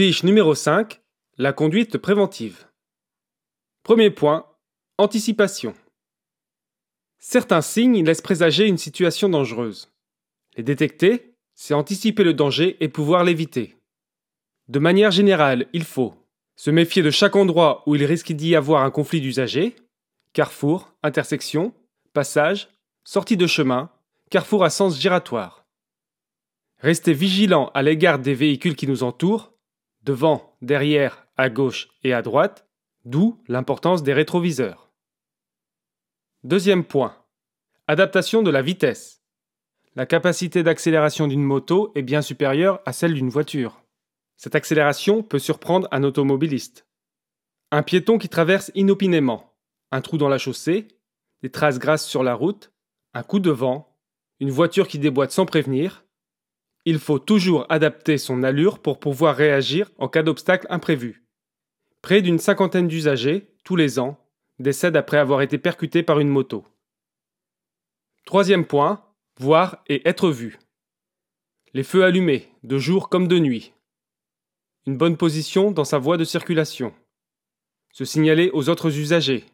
Fiche numéro 5. La conduite préventive. Premier point. Anticipation. Certains signes laissent présager une situation dangereuse. Les détecter, c'est anticiper le danger et pouvoir l'éviter. De manière générale, il faut se méfier de chaque endroit où il risque d'y avoir un conflit d'usagers, carrefour, intersection, passage, sortie de chemin, carrefour à sens giratoire. Rester vigilant à l'égard des véhicules qui nous entourent, devant, derrière, à gauche et à droite, d'où l'importance des rétroviseurs. Deuxième point. Adaptation de la vitesse. La capacité d'accélération d'une moto est bien supérieure à celle d'une voiture. Cette accélération peut surprendre un automobiliste. Un piéton qui traverse inopinément, un trou dans la chaussée, des traces grasses sur la route, un coup de vent, une voiture qui déboîte sans prévenir, il faut toujours adapter son allure pour pouvoir réagir en cas d'obstacle imprévu. Près d'une cinquantaine d'usagers, tous les ans, décèdent après avoir été percutés par une moto. Troisième point, voir et être vu. Les feux allumés, de jour comme de nuit. Une bonne position dans sa voie de circulation. Se signaler aux autres usagers.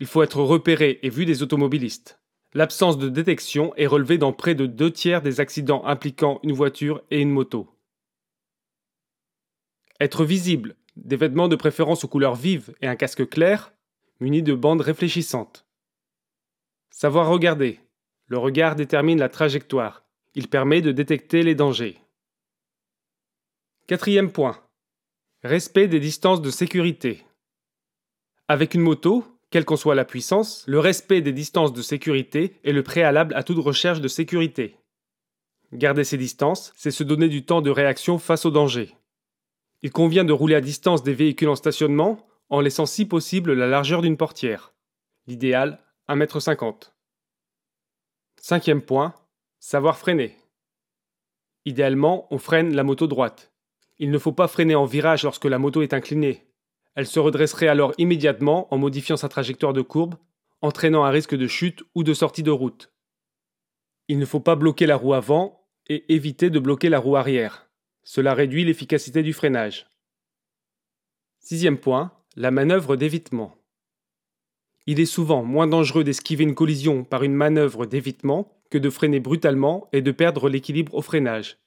Il faut être repéré et vu des automobilistes. L'absence de détection est relevée dans près de deux tiers des accidents impliquant une voiture et une moto. Être visible, des vêtements de préférence aux couleurs vives et un casque clair, muni de bandes réfléchissantes. Savoir regarder. Le regard détermine la trajectoire. Il permet de détecter les dangers. Quatrième point. Respect des distances de sécurité. Avec une moto, quelle qu'en soit la puissance, le respect des distances de sécurité est le préalable à toute recherche de sécurité. Garder ces distances, c'est se donner du temps de réaction face au danger. Il convient de rouler à distance des véhicules en stationnement en laissant si possible la largeur d'une portière. L'idéal, 1,50 m. Cinquième point, savoir freiner. Idéalement, on freine la moto droite. Il ne faut pas freiner en virage lorsque la moto est inclinée, elle se redresserait alors immédiatement en modifiant sa trajectoire de courbe, entraînant un risque de chute ou de sortie de route. Il ne faut pas bloquer la roue avant et éviter de bloquer la roue arrière. Cela réduit l'efficacité du freinage. Sixième point, la manœuvre d'évitement. Il est souvent moins dangereux d'esquiver une collision par une manœuvre d'évitement que de freiner brutalement et de perdre l'équilibre au freinage.